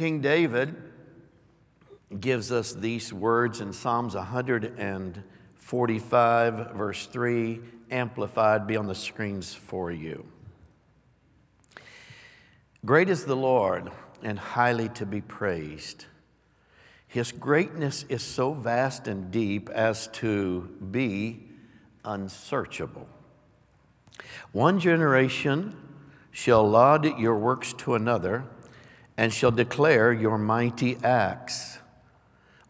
King David gives us these words in Psalms 145, verse 3, amplified, be on the screens for you. Great is the Lord and highly to be praised. His greatness is so vast and deep as to be unsearchable. One generation shall laud your works to another and shall declare your mighty acts.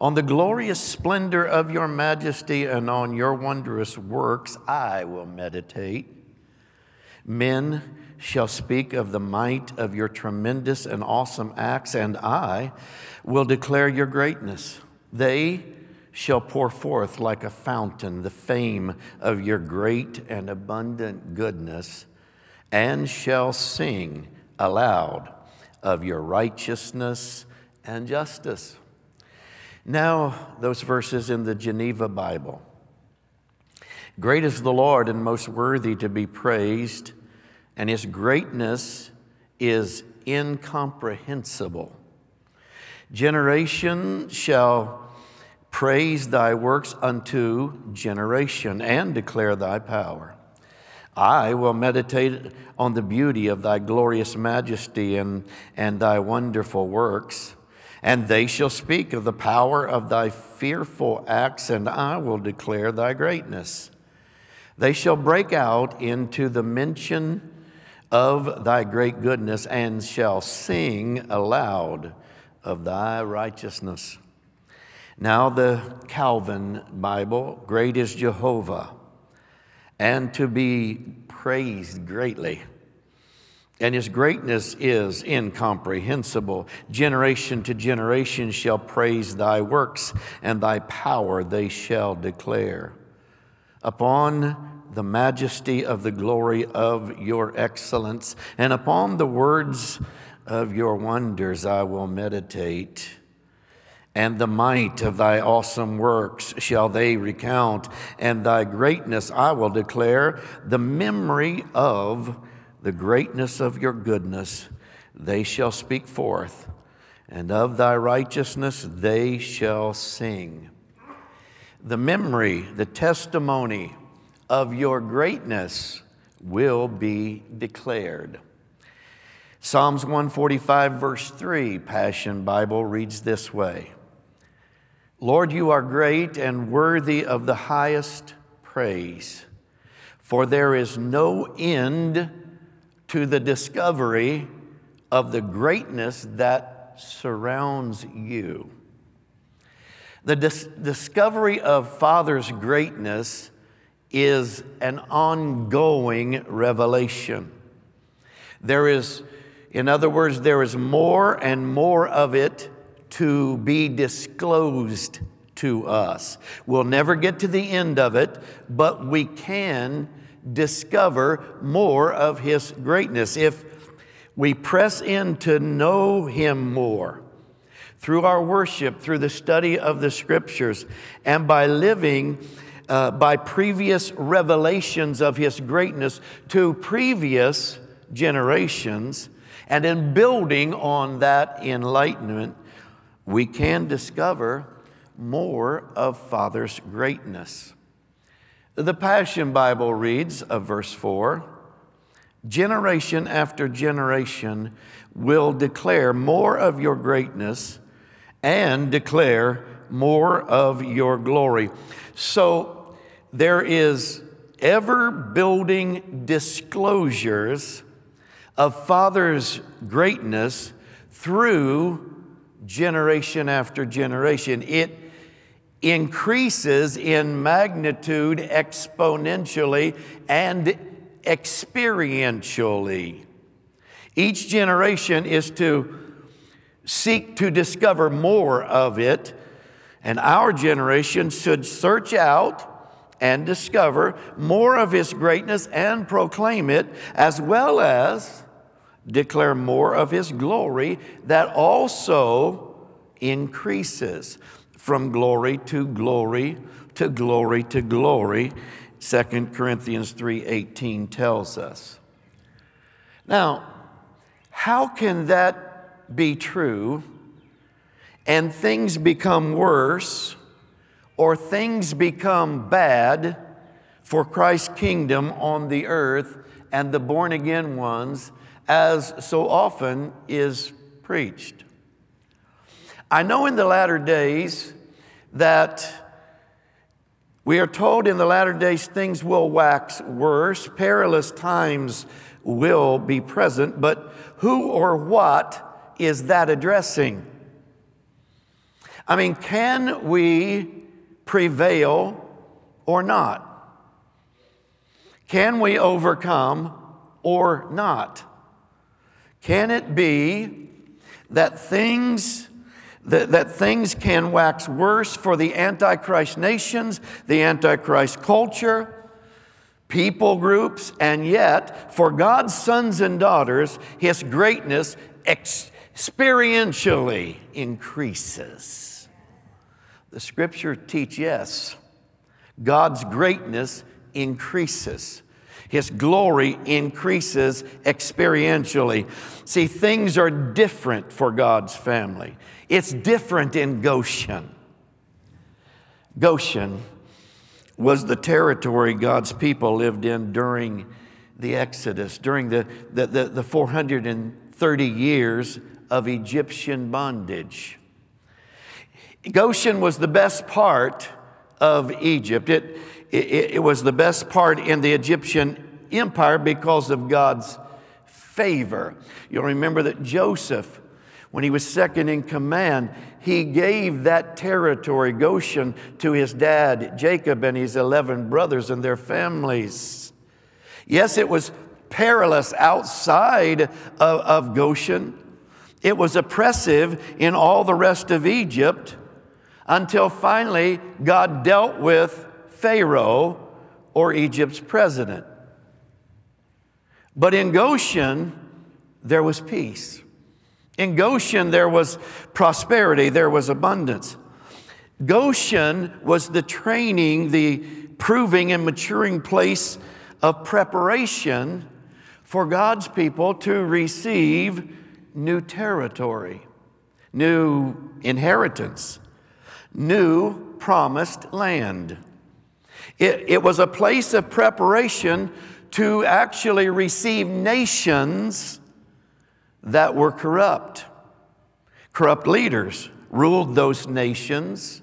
On the glorious splendor of your majesty and on your wondrous works I will meditate. Men shall speak of the might of your tremendous and awesome acts, and I will declare your greatness. They shall pour forth like a fountain the fame of your great and abundant goodness, and shall sing aloud of your righteousness and justice. Now, those verses in the Geneva Bible. Great is the Lord and most worthy to be praised, and his greatness is incomprehensible. Generation shall praise thy works unto generation and declare thy power. I will meditate on the beauty of thy glorious majesty and, and thy wonderful works. And they shall speak of the power of thy fearful acts, and I will declare thy greatness. They shall break out into the mention of thy great goodness and shall sing aloud of thy righteousness. Now, the Calvin Bible, great is Jehovah, and to be praised greatly and his greatness is incomprehensible. Generation to generation shall praise thy works, and thy power they shall declare. Upon the majesty of the glory of your excellence, and upon the words of your wonders I will meditate. And the might of thy awesome works shall they recount, and thy greatness I will declare, the memory of the greatness of your goodness, they shall speak forth, and of thy righteousness they shall sing. The memory, the testimony of your greatness will be declared. Psalms 145, verse 3, Passion Bible reads this way Lord, you are great and worthy of the highest praise, for there is no end to the discovery of the greatness that surrounds you. The dis- discovery of Father's greatness is an ongoing revelation. There is, in other words, there is more and more of it to be disclosed to us. We'll never get to the end of it, but we can discover more of His greatness. If we press in to know Him more through our worship, through the study of the Scriptures, and by living uh, by previous revelations of His greatness to previous generations, and in building on that enlightenment, we can discover more of Father's greatness. The Passion Bible reads of verse 4 Generation after generation will declare more of your greatness and declare more of your glory. So there is ever building disclosures of Father's greatness through generation after generation. It increases in magnitude exponentially and experientially. Each generation is to seek to discover more of it, and our generation should search out and discover more of His greatness and proclaim it, as well as declare more of His glory that also increases from glory to glory to glory to glory. 2 corinthians 3.18 tells us. Now how can that be true and things become worse or things become bad for Christ's kingdom on the earth and the born again ones, as so often is preached. I know in the latter days that we are told in the latter days things will wax worse, perilous times will be present, but who or what is that addressing? I mean, can we prevail or not? Can we overcome or not? Can it be that things that, that things can wax worse for the Antichrist nations, the Antichrist culture, people groups, and yet for God's sons and daughters, His greatness experientially increases. The scripture teach yes, God's greatness increases. His glory increases experientially. See, things are different for God's family. It's different in Goshen. Goshen was the territory God's people lived in during the Exodus, during the, the, the, the 430 years of Egyptian bondage. Goshen was the best part of Egypt. It, it, it was the best part in the Egyptian empire because of God's favor. You'll remember that Joseph, when he was second in command, he gave that territory, Goshen, to his dad, Jacob, and his 11 brothers and their families. Yes, it was perilous outside of, of Goshen. It was oppressive in all the rest of Egypt until finally God dealt with Pharaoh or Egypt's president. But in Goshen, there was peace. In Goshen, there was prosperity, there was abundance. Goshen was the training, the proving and maturing place of preparation for God's people to receive new territory, new inheritance, new promised land. It, it was a place of preparation to actually receive nations that were corrupt. Corrupt leaders ruled those nations,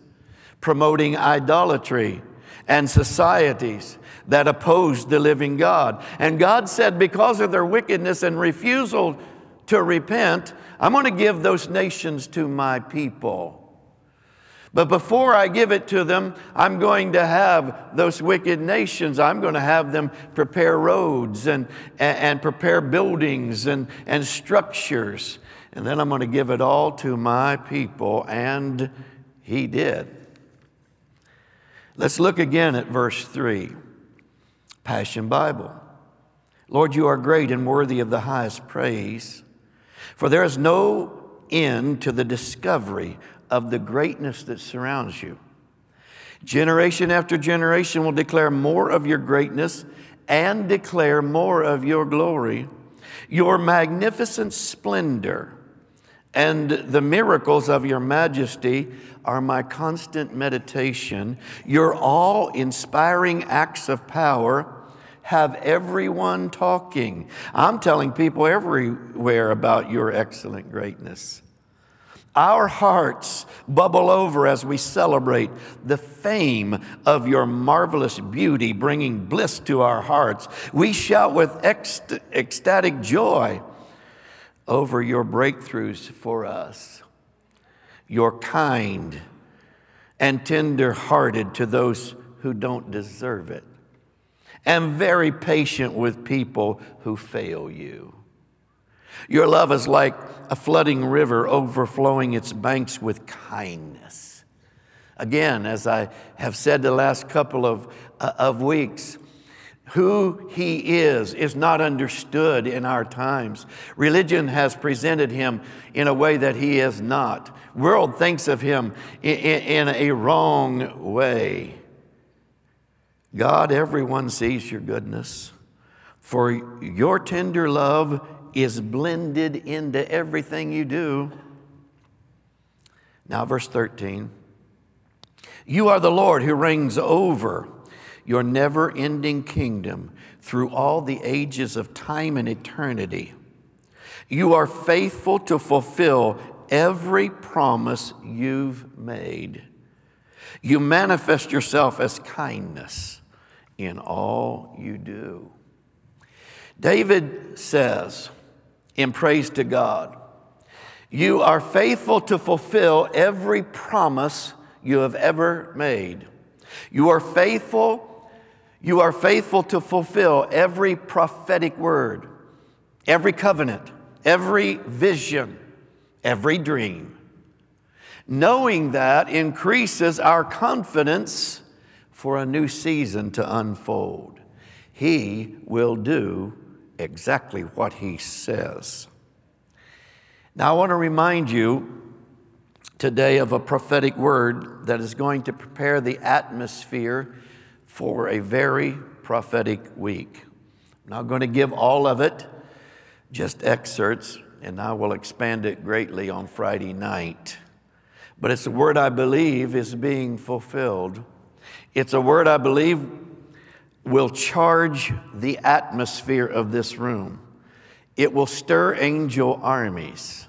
promoting idolatry and societies that opposed the living God. And God said, because of their wickedness and refusal to repent, I'm going to give those nations to my people. But before I give it to them, I'm going to have those wicked nations, I'm going to have them prepare roads and, and, and prepare buildings and, and structures. And then I'm going to give it all to my people. And he did. Let's look again at verse 3, Passion Bible. Lord, you are great and worthy of the highest praise, for there is no end to the discovery of the greatness that surrounds you. Generation after generation will declare more of your greatness and declare more of your glory, your magnificent splendor, and the miracles of your majesty are my constant meditation. Your all inspiring acts of power have everyone talking. I'm telling people everywhere about your excellent greatness. Our hearts bubble over as we celebrate the fame of your marvelous beauty, bringing bliss to our hearts. We shout with ect- ecstatic joy over your breakthroughs for us. You're kind and tender hearted to those who don't deserve it, and very patient with people who fail you. Your love is like a flooding river overflowing its banks with kindness. Again, as I have said the last couple of, uh, of weeks, who he is is not understood in our times. Religion has presented him in a way that he is not. World thinks of him in, in, in a wrong way. God, everyone sees your goodness. For your tender love is blended into everything you do. Now, verse 13. You are the Lord who reigns over your never ending kingdom through all the ages of time and eternity. You are faithful to fulfill every promise you've made. You manifest yourself as kindness in all you do. David says in praise to God, You are faithful to fulfill every promise you have ever made. You are faithful, you are faithful to fulfill every prophetic word, every covenant, every vision, every dream. Knowing that increases our confidence for a new season to unfold. He will do exactly what He says. Now, I want to remind you today of a prophetic word that is going to prepare the atmosphere for a very prophetic week. I'm not going to give all of it, just excerpts, and I will expand it greatly on Friday night. But it's a word I believe is being fulfilled. It's a word I believe will charge the atmosphere of this room. It will stir angel armies.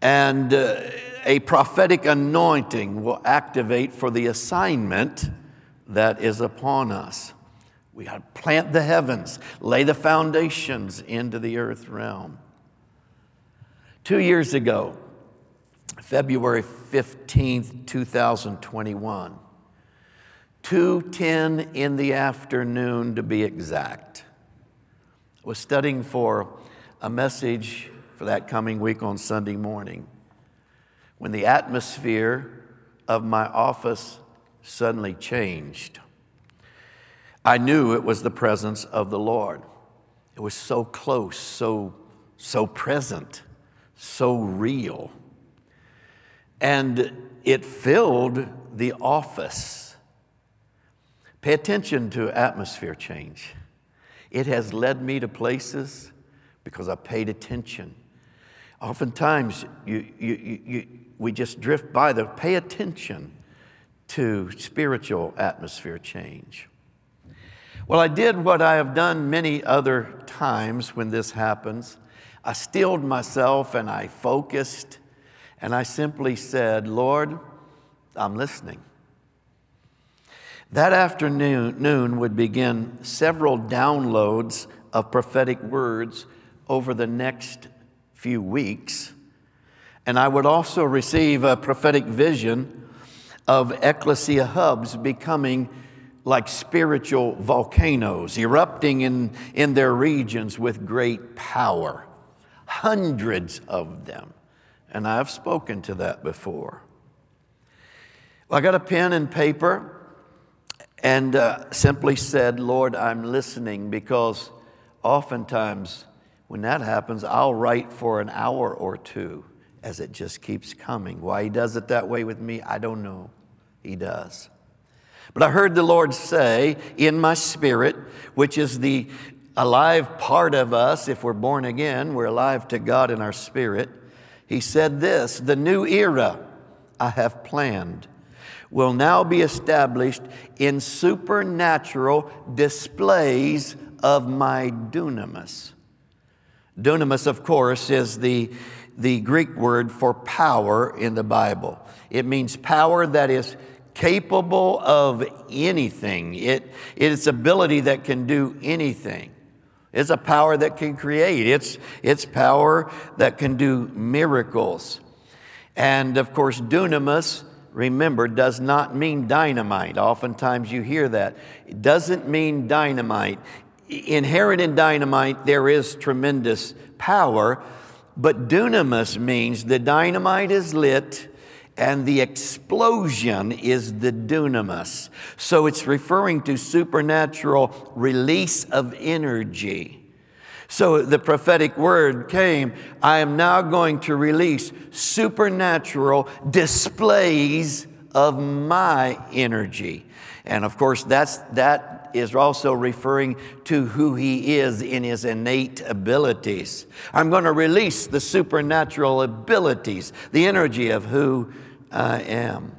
And uh, a prophetic anointing will activate for the assignment that is upon us. We got to plant the heavens, lay the foundations into the earth realm. Two years ago, February 15th, 2021, 2:10 in the afternoon to be exact. I was studying for a message for that coming week on Sunday morning when the atmosphere of my office suddenly changed. I knew it was the presence of the Lord. It was so close, so, so present, so real. And it filled the office. Pay attention to atmosphere change. It has led me to places because I paid attention. Oftentimes, you, you, you, we just drift by the pay attention to spiritual atmosphere change. Well, I did what I have done many other times when this happens. I stilled myself and I focused and I simply said, Lord, I'm listening. That afternoon noon would begin several downloads of prophetic words over the next few weeks. And I would also receive a prophetic vision of ecclesia hubs becoming like spiritual volcanoes, erupting in, in their regions with great power. Hundreds of them. And I've spoken to that before. Well, I got a pen and paper and uh, simply said, Lord, I'm listening because oftentimes when that happens, I'll write for an hour or two as it just keeps coming. Why He does it that way with me, I don't know. He does. But I heard the Lord say in my spirit, which is the alive part of us, if we're born again, we're alive to God in our spirit. He said this The new era I have planned will now be established in supernatural displays of my dunamis. Dunamis, of course, is the, the Greek word for power in the Bible. It means power that is capable of anything, it, it's ability that can do anything. It's a power that can create. It's, it's power that can do miracles. And of course, dunamis, remember, does not mean dynamite. Oftentimes you hear that. It doesn't mean dynamite. Inherent in dynamite, there is tremendous power, but dunamis means the dynamite is lit and the explosion is the dunamis. So it's referring to supernatural release of energy. So the prophetic word came I am now going to release supernatural displays of my energy. And of course, that's, that is also referring to who he is in his innate abilities. I'm going to release the supernatural abilities, the energy of who I am.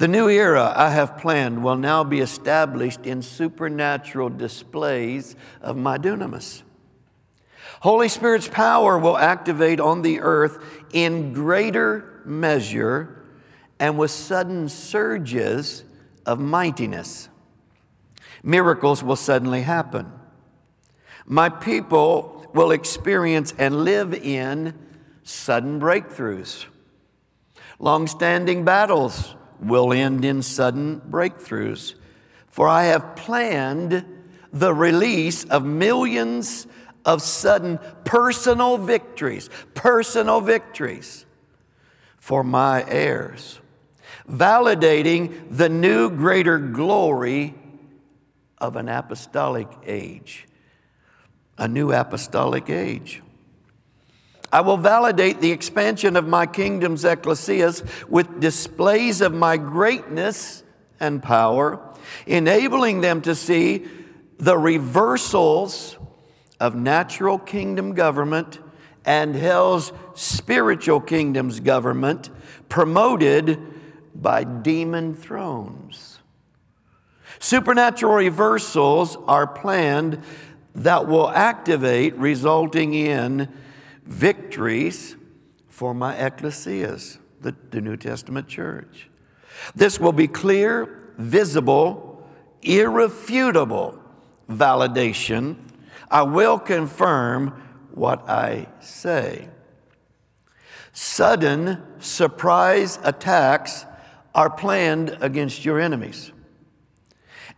The new era I have planned will now be established in supernatural displays of my dunamis. Holy Spirit's power will activate on the earth in greater measure and with sudden surges of mightiness. Miracles will suddenly happen. My people will experience and live in sudden breakthroughs. Long-standing battles will end in sudden breakthroughs. For I have planned the release of millions of sudden personal victories, personal victories for my heirs, validating the new greater glory of an apostolic age, a new apostolic age. I will validate the expansion of my kingdom's ecclesias with displays of my greatness and power, enabling them to see the reversals of natural kingdom government and hell's spiritual kingdom's government promoted by demon thrones. Supernatural reversals are planned that will activate, resulting in victories for my ecclesias, the, the New Testament church. This will be clear, visible, irrefutable validation. I will confirm what I say. Sudden surprise attacks are planned against your enemies.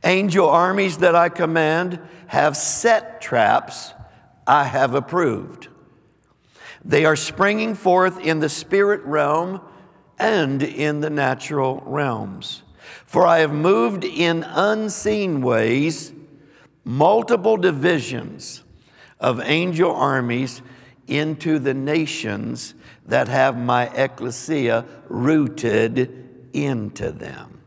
Angel armies that I command have set traps I have approved. They are springing forth in the spirit realm and in the natural realms. For I have moved in unseen ways multiple divisions of angel armies into the nations that have my ecclesia rooted into them.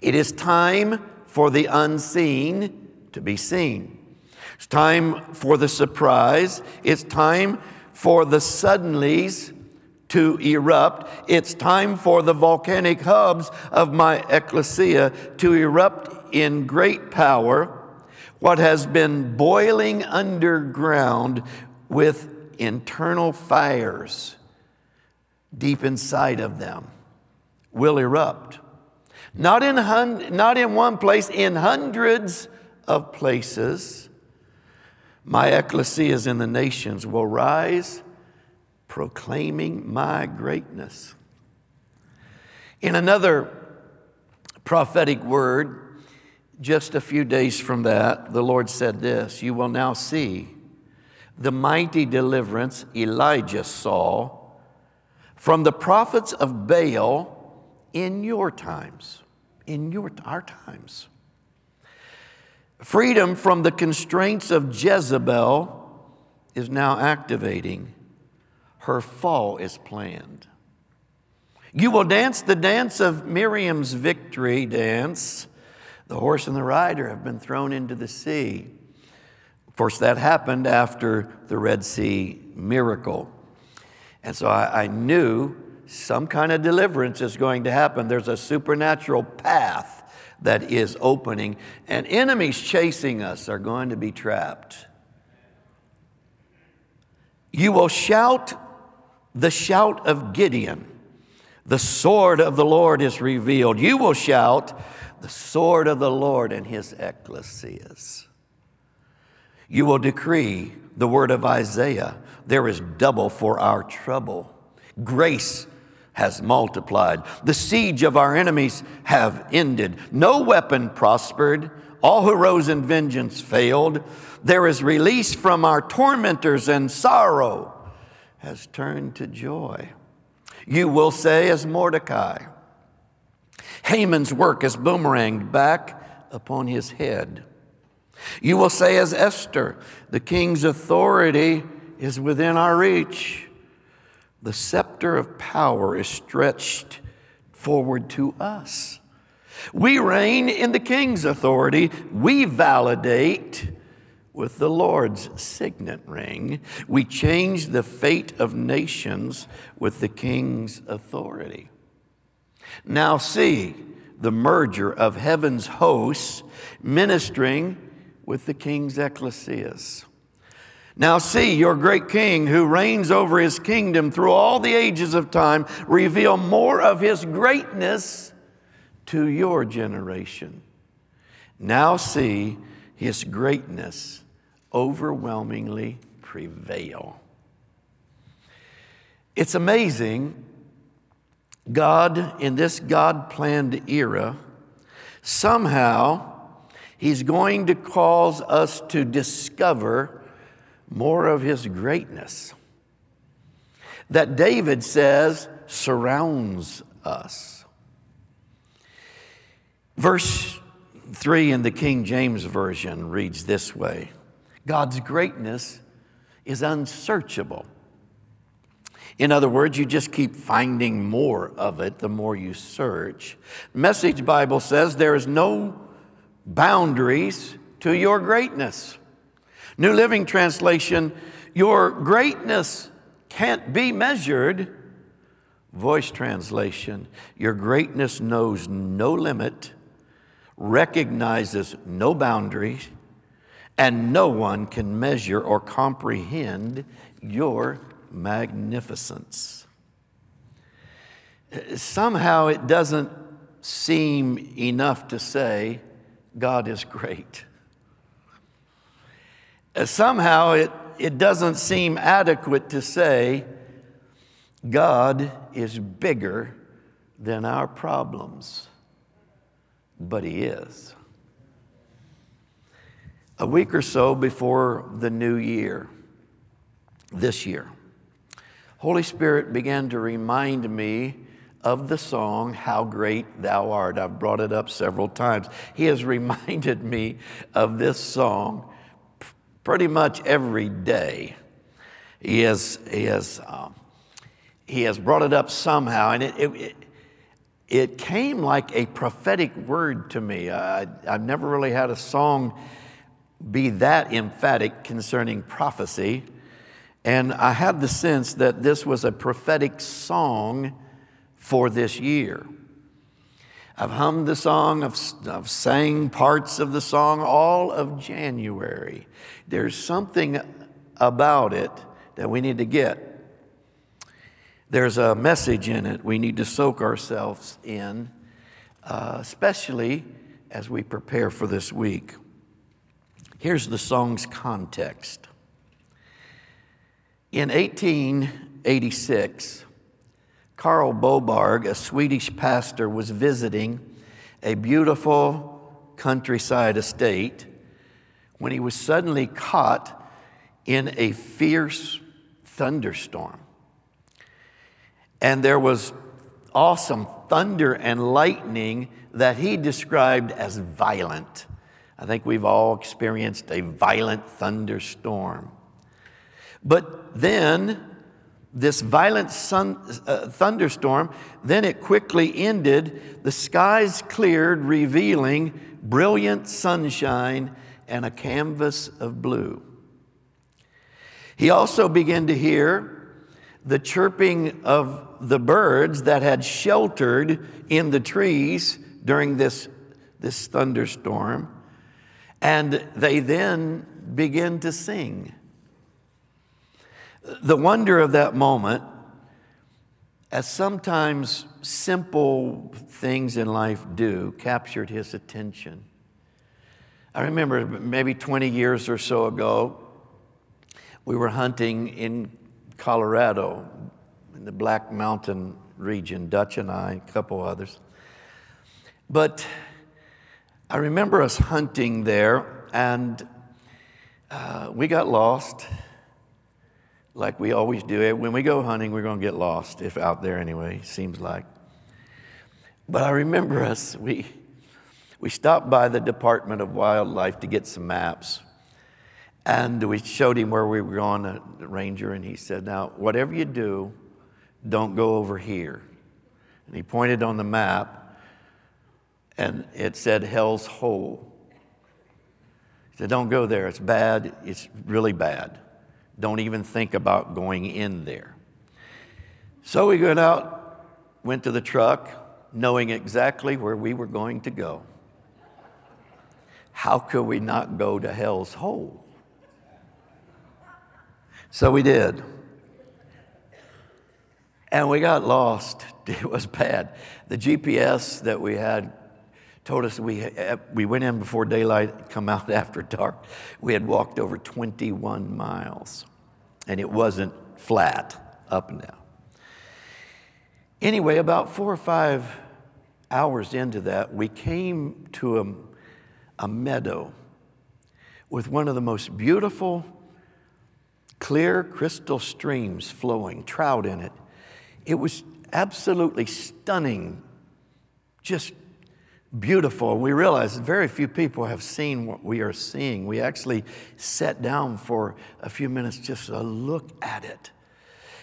It is time for the unseen to be seen. It's time for the surprise. It's time for the suddenlies to erupt. It's time for the volcanic hubs of my ecclesia to erupt in great power. What has been boiling underground with internal fires deep inside of them will erupt. Not in, hun- not in one place, in hundreds of places my ecclesias in the nations will rise, proclaiming my greatness. In another prophetic word, just a few days from that, the Lord said this You will now see the mighty deliverance Elijah saw from the prophets of Baal in your times, in your, our times. Freedom from the constraints of Jezebel is now activating. Her fall is planned. You will dance the dance of Miriam's victory dance. The horse and the rider have been thrown into the sea. Of course, that happened after the Red Sea miracle. And so I, I knew some kind of deliverance is going to happen. There's a supernatural path that is opening, and enemies chasing us are going to be trapped. You will shout the shout of Gideon. The sword of the Lord is revealed. You will shout the sword of the Lord and his ecclesias. You will decree the word of Isaiah there is double for our trouble. Grace has multiplied. The siege of our enemies have ended. No weapon prospered. All who rose in vengeance failed. There is release from our tormentors, and sorrow has turned to joy. You will say, as Mordecai, Haman's work is boomeranged back upon his head. You will say, as Esther, the king's authority is within our reach. The scepter of power is stretched forward to us. We reign in the king's authority. We validate with the Lord's signet ring. We change the fate of nations with the king's authority. Now, see the merger of heaven's hosts ministering with the king's ecclesias. Now, see your great king who reigns over his kingdom through all the ages of time reveal more of his greatness to your generation. Now, see his greatness overwhelmingly prevail. It's amazing, God, in this God planned era, somehow He's going to cause us to discover more of His greatness that David says surrounds us. Verse 3 in the King James Version reads this way God's greatness is unsearchable. In other words, you just keep finding more of it the more you search. Message Bible says there is no boundaries to your greatness. New Living Translation, your greatness can't be measured. Voice Translation, your greatness knows no limit, recognizes no boundaries and no one can measure or comprehend your magnificence. Somehow it doesn't seem enough to say, God is great. Somehow it, it doesn't seem adequate to say, God is bigger than our problems, but He is a week or so before the new year, this year, Holy Spirit began to remind me of the song, How Great Thou Art. I've brought it up several times. He has reminded me of this song pretty much every day. He has, he has, um, he has brought it up somehow, and it, it, it, came like a prophetic word to me. I, I've never really had a song be that emphatic concerning prophecy. And I had the sense that this was a prophetic song for this year. I've hummed the song, I've, I've sang parts of the song all of January. There's something about it that we need to get. There's a message in it we need to soak ourselves in, uh, especially as we prepare for this week. Here's the song's context. In 1886, Carl Boberg, a Swedish pastor, was visiting a beautiful countryside estate when he was suddenly caught in a fierce thunderstorm. And there was awesome thunder and lightning that he described as violent. I think we've all experienced a violent thunderstorm. But then, this violent sun, uh, thunderstorm, then it quickly ended. The skies cleared, revealing brilliant sunshine and a canvas of blue. He also began to hear the chirping of the birds that had sheltered in the trees during this, this thunderstorm. And they then begin to sing. The wonder of that moment, as sometimes simple things in life do, captured his attention. I remember maybe 20 years or so ago, we were hunting in Colorado, in the Black Mountain region, Dutch and I, a couple others. But I remember us hunting there, and uh, we got lost, like we always do. When we go hunting, we're going to get lost, if out there anyway, seems like. But I remember us, we, we stopped by the Department of Wildlife to get some maps. And we showed him where we were going, the ranger, and he said, Now, whatever you do, don't go over here. And he pointed on the map, and it said Hell's Hole. He said, Don't go there. It's bad. It's really bad. Don't even think about going in there. So we went out, went to the truck, knowing exactly where we were going to go. How could we not go to hell's hole? So we did. And we got lost. It was bad. The GPS that we had told us we, eh, we went in before daylight, come out after dark. We had walked over 21 miles, and it wasn't flat up and down. Anyway, about four or five hours into that, we came to a, a meadow with one of the most beautiful, clear crystal streams flowing, trout in it. It was absolutely stunning, just beautiful. We realized very few people have seen what we are seeing. We actually sat down for a few minutes just to look at it.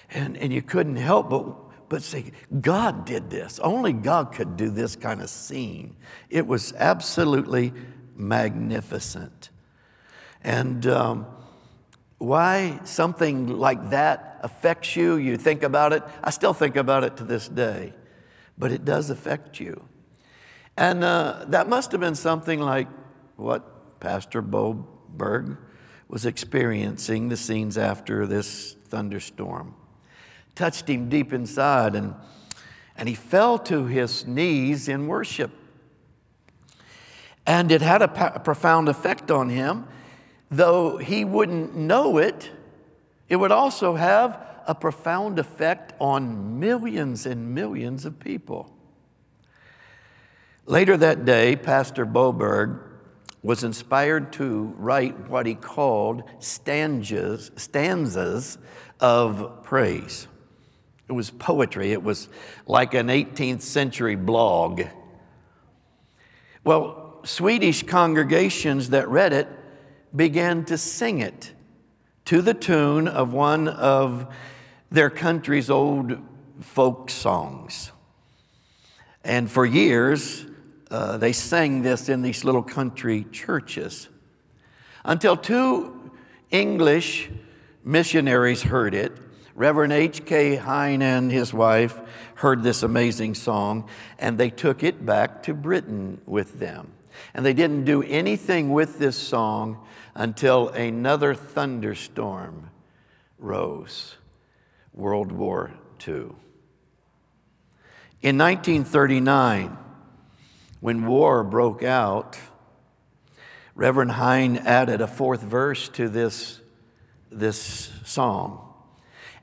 And, and you couldn't help but but say, God did this. Only God could do this kind of scene. It was absolutely magnificent. And um, why something like that affects you, you think about it. I still think about it to this day, but it does affect you. And uh, that must have been something like what Pastor Boberg was experiencing the scenes after this thunderstorm touched him deep inside, and, and he fell to his knees in worship. And it had a, profound effect on him. Though he wouldn't know it, it would also have a profound effect on millions and millions of people. Later that day, Pastor Boberg was inspired to write what he called stanzas, stanzas of praise. It was poetry, it was like an 18th century blog. Well, Swedish congregations that read it began to sing it to the tune of one of their country's old folk songs. And for years, uh, they sang this in these little country churches until two English missionaries heard it Reverend H.K. Hine and his wife heard this amazing song and they took it back to Britain with them. And they didn't do anything with this song until another thunderstorm rose World War II. In 1939, when war broke out, Reverend Hine added a fourth verse to this, this song.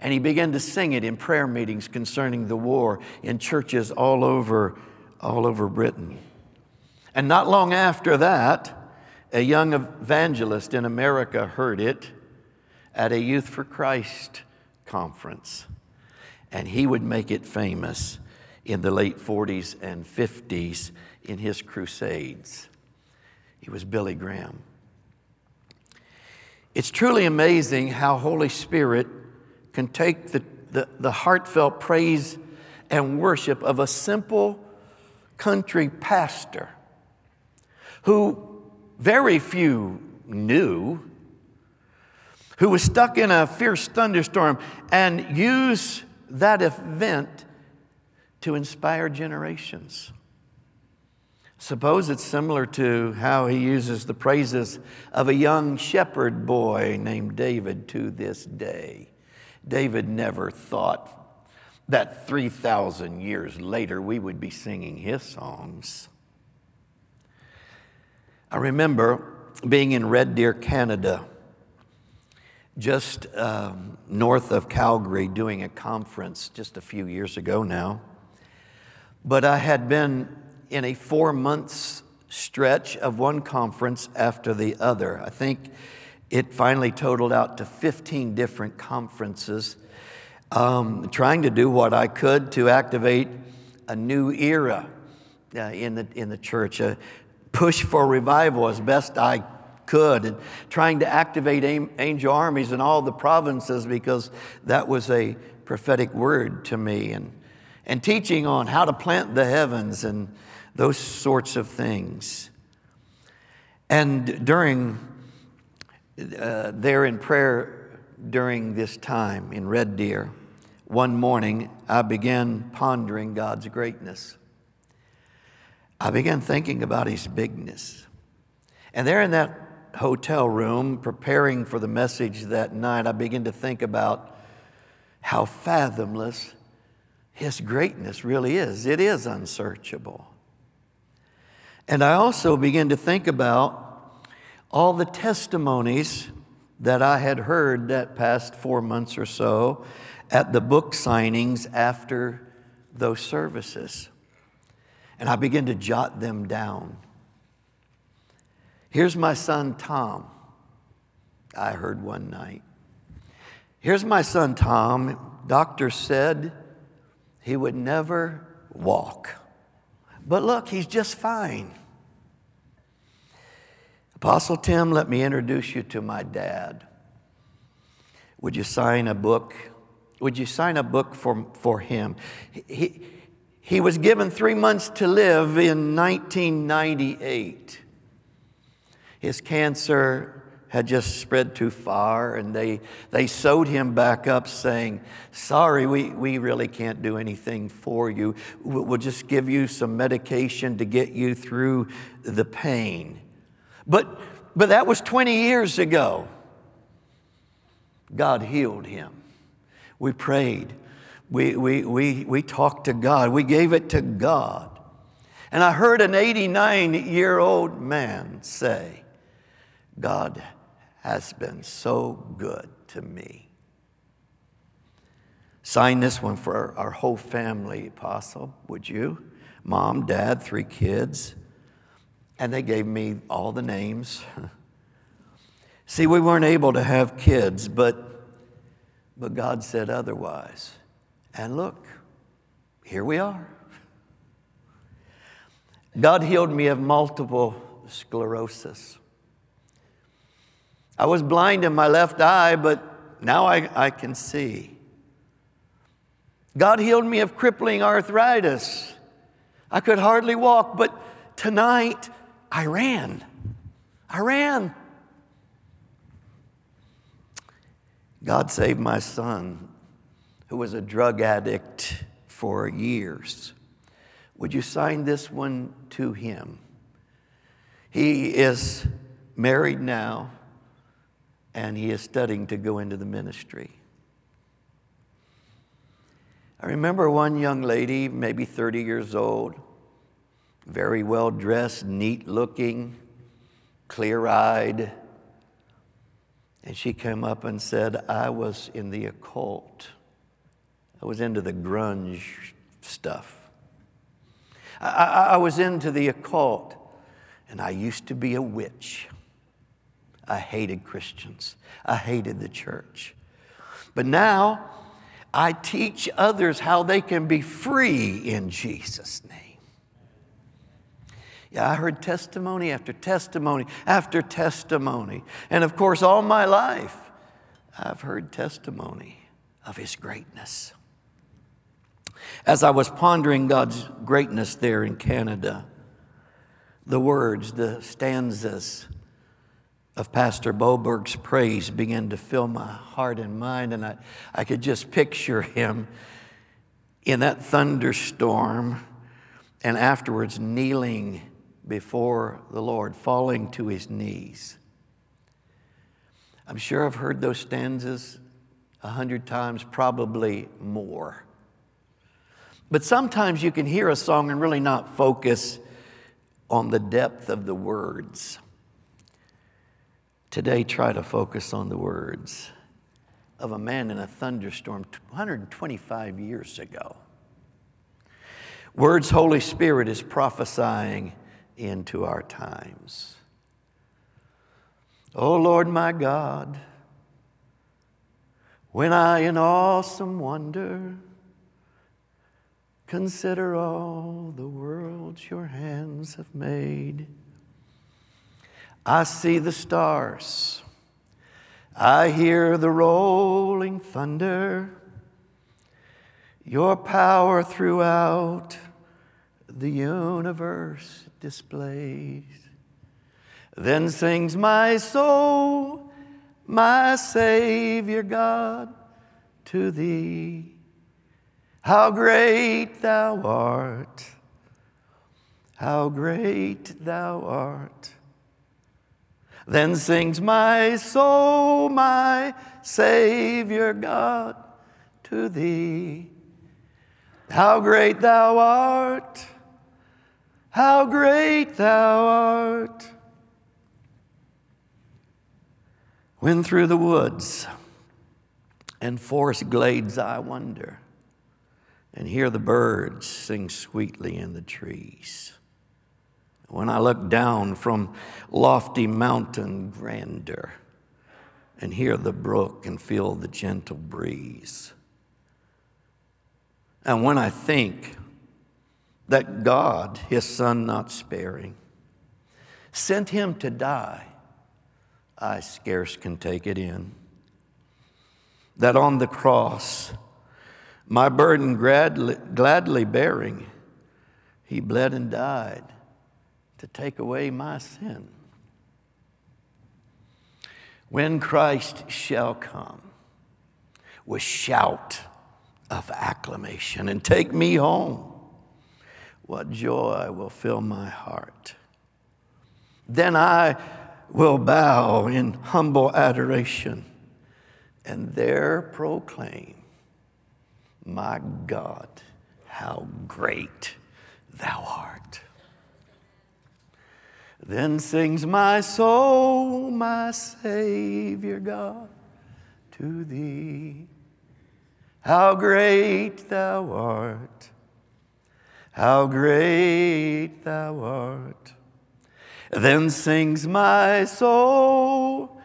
And he began to sing it in prayer meetings concerning the war in churches all over, all over Britain. And not long after that, a young evangelist in America heard it at a Youth for Christ conference. And he would make it famous in the late 40s and 50s in his crusades. He was Billy Graham. It's truly amazing how Holy Spirit can take the, the, the heartfelt praise and worship of a simple country pastor who very few knew, who was stuck in a fierce thunderstorm, and used that event to inspire generations. Suppose it's similar to how he uses the praises of a young shepherd boy named David to this day. David never thought that 3,000 years later we would be singing his songs. I remember being in Red Deer, Canada, just um, north of Calgary, doing a conference just a few years ago now. But I had been in a four months stretch of one conference after the other. I think it finally totaled out to 15 different conferences, um, trying to do what I could to activate a new era uh, in, the, in the church, a push for revival as best I could, and trying to activate angel armies in all the provinces because that was a prophetic word to me, and, and teaching on how to plant the heavens and those sorts of things. And during, uh, there in prayer during this time in Red Deer, one morning I began pondering God's greatness. I began thinking about His bigness. And there in that hotel room, preparing for the message that night, I began to think about how fathomless His greatness really is. It is unsearchable. And I also began to think about all the testimonies that I had heard that past four months or so at the book signings after those services. And I began to jot them down. Here's my son Tom, I heard one night. Here's my son Tom. Doctor said he would never walk. But look, he's just fine. Apostle Tim, let me introduce you to my dad. Would you sign a book? Would you sign a book for, for him? He, he was given three months to live in 1998. His cancer had just spread too far, and they, they sewed him back up, saying, Sorry, we, we really can't do anything for you. We'll just give you some medication to get you through the pain. But, but that was 20 years ago. God healed him. We prayed. We, we, we, we talked to God. We gave it to God. And I heard an 89 year old man say, God has been so good to me. Sign this one for our, whole family, Apostle, would you? Mom, dad, three kids. And they gave me all the names. See, we weren't able to have kids, but, but God said otherwise. And look, here we are. God healed me of multiple sclerosis. I was blind in my left eye, but now I, I can see. God healed me of crippling arthritis. I could hardly walk, but tonight I ran. I ran. God saved my son, who was a drug addict for years. Would you sign this one to him? He is married now and he is studying to go into the ministry. I remember one young lady, maybe 30 years old, very well dressed, neat looking, clear eyed. And she came up and said, I was in the occult. I was into the grunge stuff. I, I, I was into the occult, and I used to be a witch. I hated Christians. I hated the church. But now I teach others how they can be free in Jesus' name. Yeah, I heard testimony after testimony after testimony. And of course, all my life, I've heard testimony of His greatness. As I was pondering God's greatness there in Canada, the words, the stanzas, of Pastor Boberg's praise began to fill my heart and mind, and I, I could just picture him in that thunderstorm and afterwards kneeling before the Lord, falling to his knees. I'm sure I've heard those stanzas a hundred times, probably more. But sometimes you can hear a song and really not focus on the depth of the words. Today, try to focus on the words of a man in a thunderstorm 125 years ago. Words Holy Spirit is prophesying into our times. Oh Lord my God, when I in awesome wonder consider all the worlds your hands have made. I see the stars. I hear the rolling thunder. Your power throughout the universe displays. Then sings my soul, my Savior God, to thee. How great thou art! How great thou art! Then sings my soul, my Savior God, to thee. How great thou art! How great thou art! When through the woods and forest glades I wander and hear the birds sing sweetly in the trees. When I look down from lofty mountain grandeur and hear the brook and feel the gentle breeze. And when I think that God, his son not sparing, sent him to die I scarce can take it in. That on the cross, my burden gladly, gladly bearing, he bled and died to take away my sin. When Christ shall come with shout of acclamation and take me home, what joy will fill my heart. Then I will bow in humble adoration and there proclaim, My God, how great thou art. Then sings my soul, my Savior God, to thee. How great thou art! How great thou art! Then sings my soul,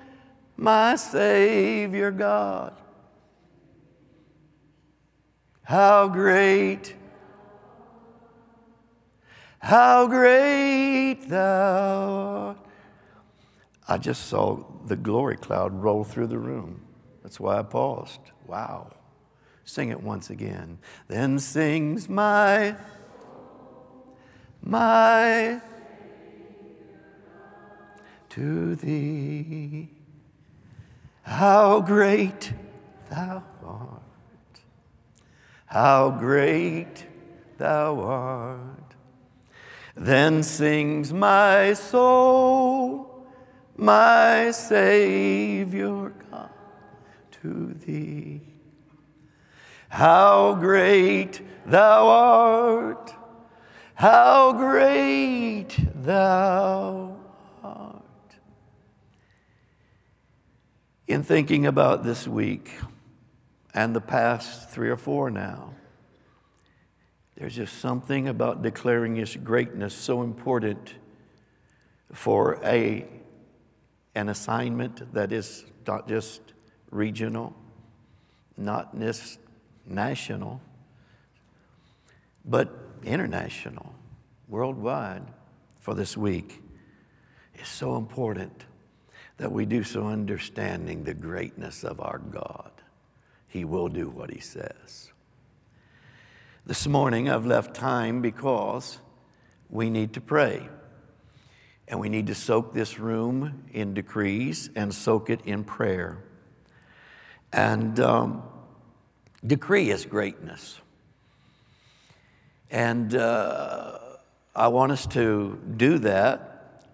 my Savior God. How great, how great thou art. I just saw the glory cloud roll through the room. That's why I paused. Wow. Sing it once again. Then sings my, my to thee. How great thou art! How great thou art! Then sings my soul, my Savior God, to thee. How great thou art! How great thou art. in thinking about this week and the past three or four now, there's just something about declaring His greatness so important for a, an assignment that is not just regional, not just national, but international, worldwide for this week is so important that we do so understanding the greatness of our God. He will do what He says. This morning I've left time because we need to pray. And we need to soak this room in decrees and soak it in prayer. And um, decree is greatness. And uh, I want us to do that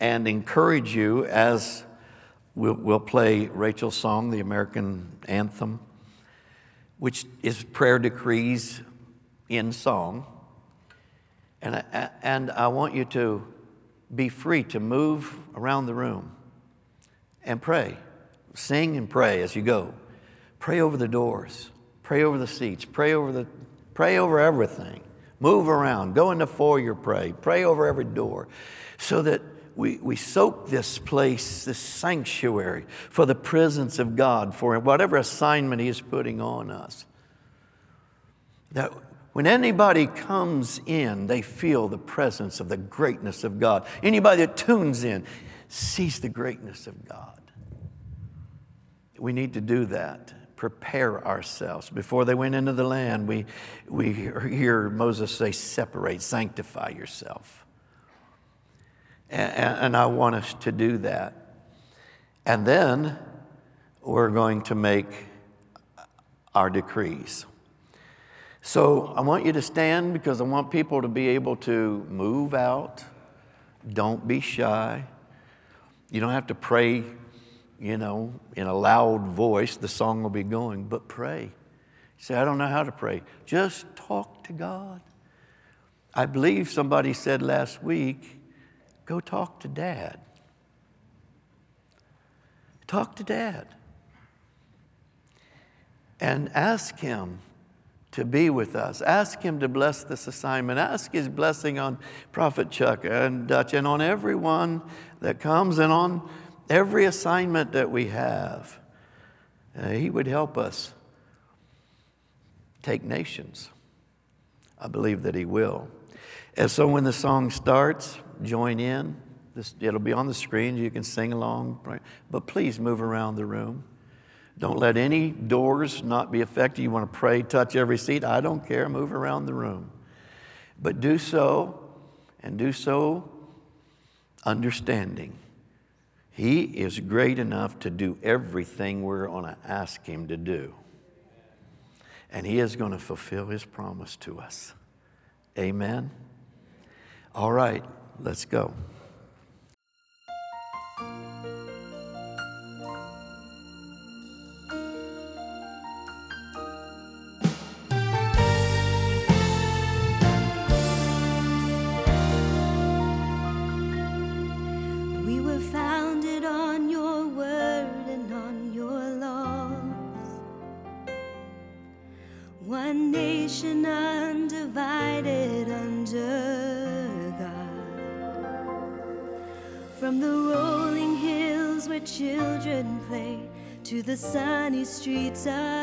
and encourage you as we'll, we'll play Rachel's song, the American anthem, which is prayer decrees in song. And I, and I want you to be free to move around the room and pray. Sing and pray as you go. Pray over the doors, pray over the seats, pray over, the, pray over everything. Move around, go in the foyer, pray, pray over every door so that we, we soak this place, this sanctuary, for the presence of God, for whatever assignment He is putting on us. That when anybody comes in, they feel the presence of the greatness of God. Anybody that tunes in sees the greatness of God. We need to do that prepare ourselves. Before they went into the land, we, we hear Moses say, Separate, sanctify yourself. And, and I want us to do that. And then we're going to make our decrees. So I want you to stand because I want people to be able to move out. Don't be shy. You don't have to pray you know, in a loud voice, the song will be going, but pray. say, I don't know how to pray. Just talk to God. I believe somebody said last week, go talk to dad. Talk to dad. And ask him to be with us. Ask him to bless this assignment. Ask his blessing on Prophet Chuck and Dutch and on everyone that comes and on every assignment that we have. Uh, he would help us take nations. I believe that He will. And so when the song starts, join in. This, it'll be on the screen. You can sing along. But please move around the room. Don't let any doors not be affected. You want to pray, touch every seat. I don't care. Move around the room. But do so, and do so understanding he is great enough to do everything we're going to ask Him to do. And He is going to fulfill His promise to us. Amen. All right, let's go. Streets of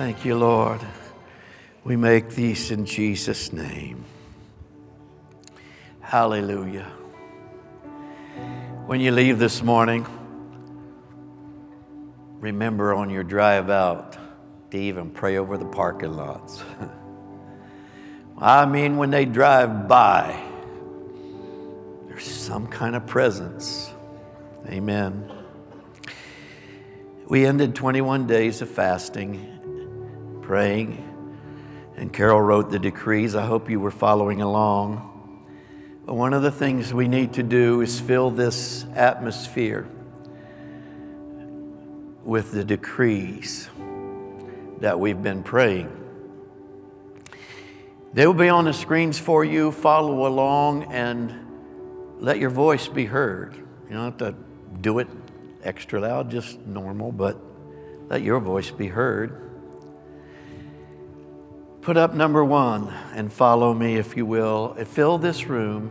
Thank you, Lord. We make these in Jesus' name. Hallelujah. When you leave this morning, remember on your drive out to even pray over the parking lots. I mean, when they drive by, there's some kind of presence. Amen. We ended 21 days of fasting, praying, and Carol wrote the decrees. I hope you were following along. But one of the things we need to do is fill this atmosphere with the decrees that we've been praying. They will be on the screens for you. Follow along and let your voice be heard. You don't have to do it extra loud, just normal, but let your voice be heard. Put up number one and follow me, if you will. Fill this room.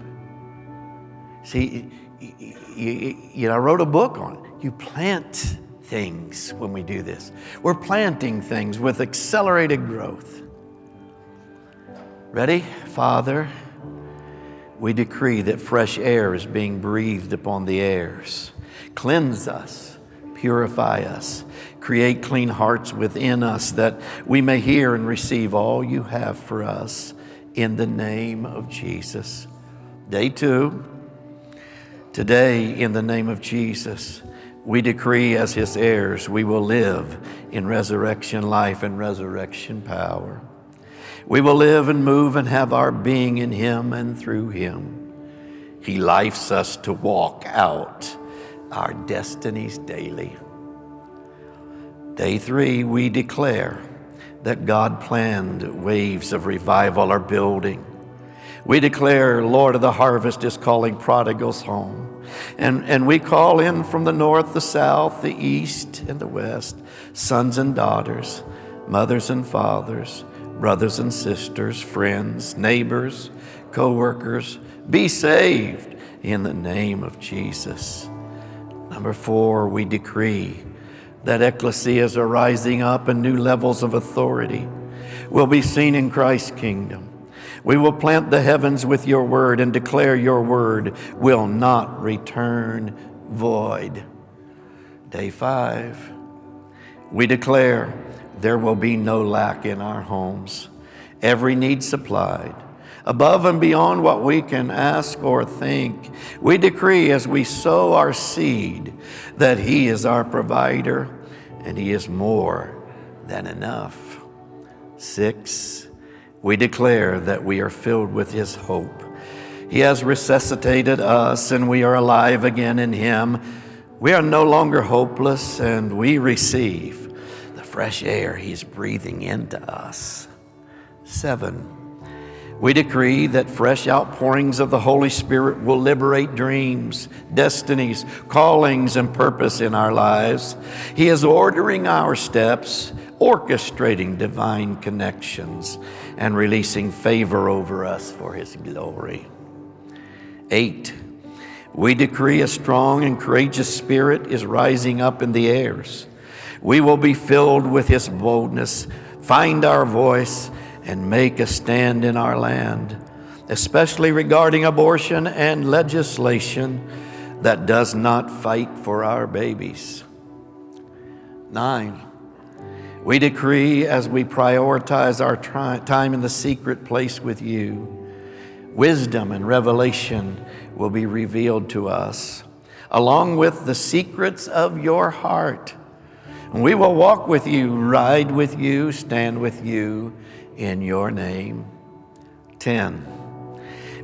See, you, you, you know, I wrote a book on it. You plant things when we do this. We're planting things with accelerated growth. Ready? Father, we decree that fresh air is being breathed upon the heirs. Cleanse us, purify us, create clean hearts within us that we may hear and receive all you have for us in the name of Jesus. Day two, today, in the name of Jesus, we decree as his heirs, we will live in resurrection life and resurrection power. We will live and move and have our being in him and through him. He lifes us to walk out our destinies daily. Day three, we declare that God planned waves of revival are building. We declare, Lord of the harvest is calling prodigals home. And, and we call in from the north, the south, the east, and the west sons and daughters, mothers and fathers, brothers and sisters, friends, neighbors, co workers. Be saved in the name of Jesus. Number four, we decree that ecclesias are rising up and new levels of authority will be seen in Christ's kingdom. We will plant the heavens with your word and declare your word will not return void. Day five, we declare there will be no lack in our homes, every need supplied above and beyond what we can ask or think. We decree as we sow our seed that He is our provider and He is more than enough. Six, we declare that we are filled with His hope. He has resuscitated us and we are alive again in Him. We are no longer hopeless and we receive the fresh air He's breathing into us. Seven, we decree that fresh outpourings of the Holy Spirit will liberate dreams, destinies, callings, and purpose in our lives. He is ordering our steps, orchestrating divine connections, and releasing favor over us for His glory. Eight, we decree a strong and courageous spirit is rising up in the heirs. We will be filled with His boldness, find our voice, and make a stand in our land, especially regarding abortion and legislation that does not fight for our babies. Nine, we decree as we prioritize our tri- time in the secret place with you, wisdom and revelation will be revealed to us, along with the secrets of your heart. And we will walk with you, ride with you, stand with you in your name. 10.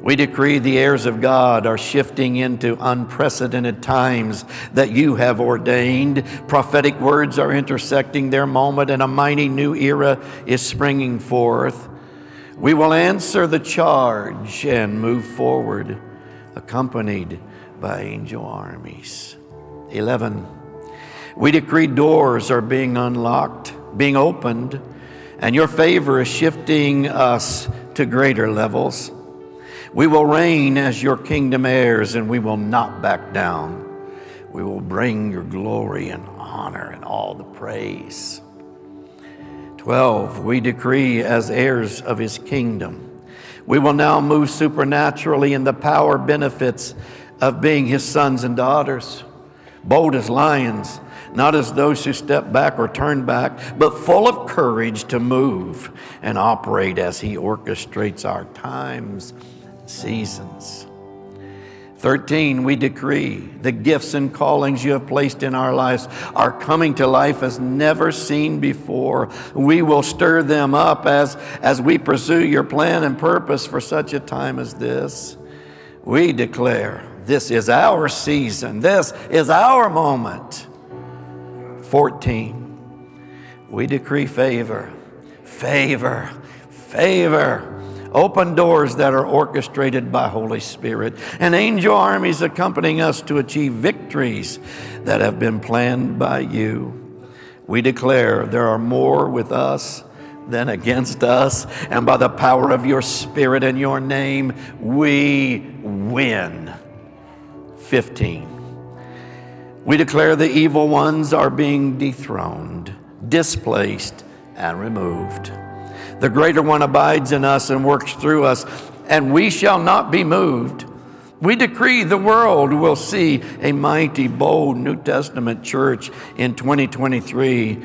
We decree the heirs of God are shifting into unprecedented times that you have ordained. Prophetic words are intersecting their moment, and a mighty new era is springing forth. We will answer the charge and move forward, accompanied by angel armies. 11. We decree doors are being unlocked, being opened, and your favor is shifting us to greater levels. We will reign as your kingdom heirs, and we will not back down. We will bring your glory and honor and all the praise. 12. We decree as heirs of his kingdom. We will now move supernaturally in the power benefits of being his sons and daughters, bold as lions, not as those who step back or turn back, but full of courage to move and operate as he orchestrates our times seasons. 13, we decree the gifts and callings you have placed in our lives are coming to life as never seen before. We will stir them up as, as we pursue your plan and purpose for such a time as this. We declare this is our season, this is our moment. 14, we decree favor, favor, favor open doors that are orchestrated by Holy Spirit, and angel armies accompanying us to achieve victories that have been planned by you. We declare there are more with us than against us, and by the power of your Spirit and your name, we win. 15. We declare the evil ones are being dethroned, displaced, and removed. The greater one abides in us and works through us, and we shall not be moved. We decree the world will see a mighty, bold New Testament church in 2023,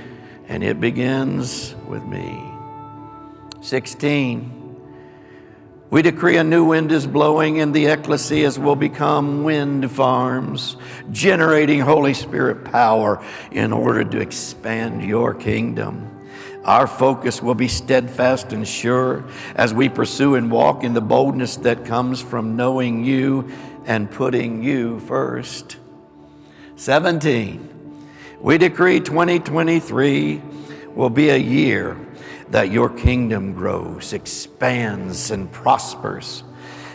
and it begins with me. 16. We decree a new wind is blowing, and the ecclesias will become wind farms, generating Holy Spirit power in order to expand your kingdom. Our focus will be steadfast and sure as we pursue and walk in the boldness that comes from knowing you and putting you first. 17. We decree 2023 will be a year that your kingdom grows, expands, and prospers.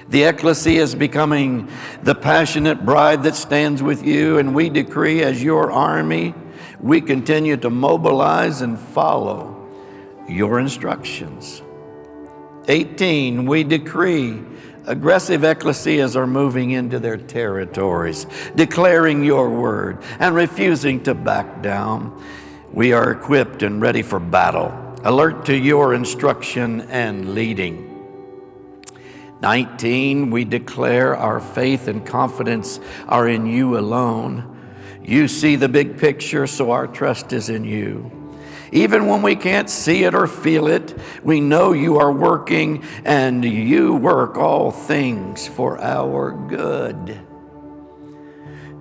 The ecclesia is becoming the passionate bride that stands with you, and we decree as your army, we continue to mobilize and follow your instructions. 18, we decree aggressive ecclesias are moving into their territories, declaring your word and refusing to back down. We are equipped and ready for battle, alert to your instruction and leading. 19, we declare our faith and confidence are in you alone. You see the big picture, so our trust is in you. Even when we can't see it or feel it, we know you are working and you work all things for our good.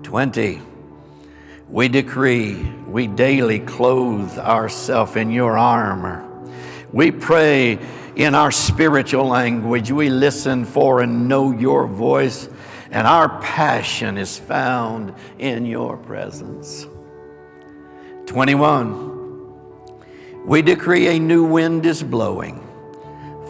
20. We decree we daily clothe ourselves in your armor. We pray in our spiritual language. We listen for and know your voice, and our passion is found in your presence. 21. We decree a new wind is blowing.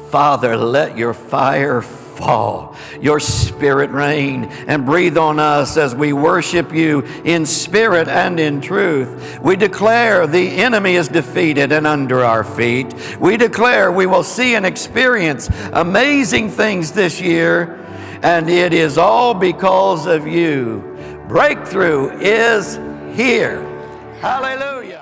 Father, let your fire fall, your spirit reign, and breathe on us as we worship you in spirit and in truth. We declare the enemy is defeated and under our feet. We declare we will see and experience amazing things this year, and it is all because of you. Breakthrough is here. Hallelujah.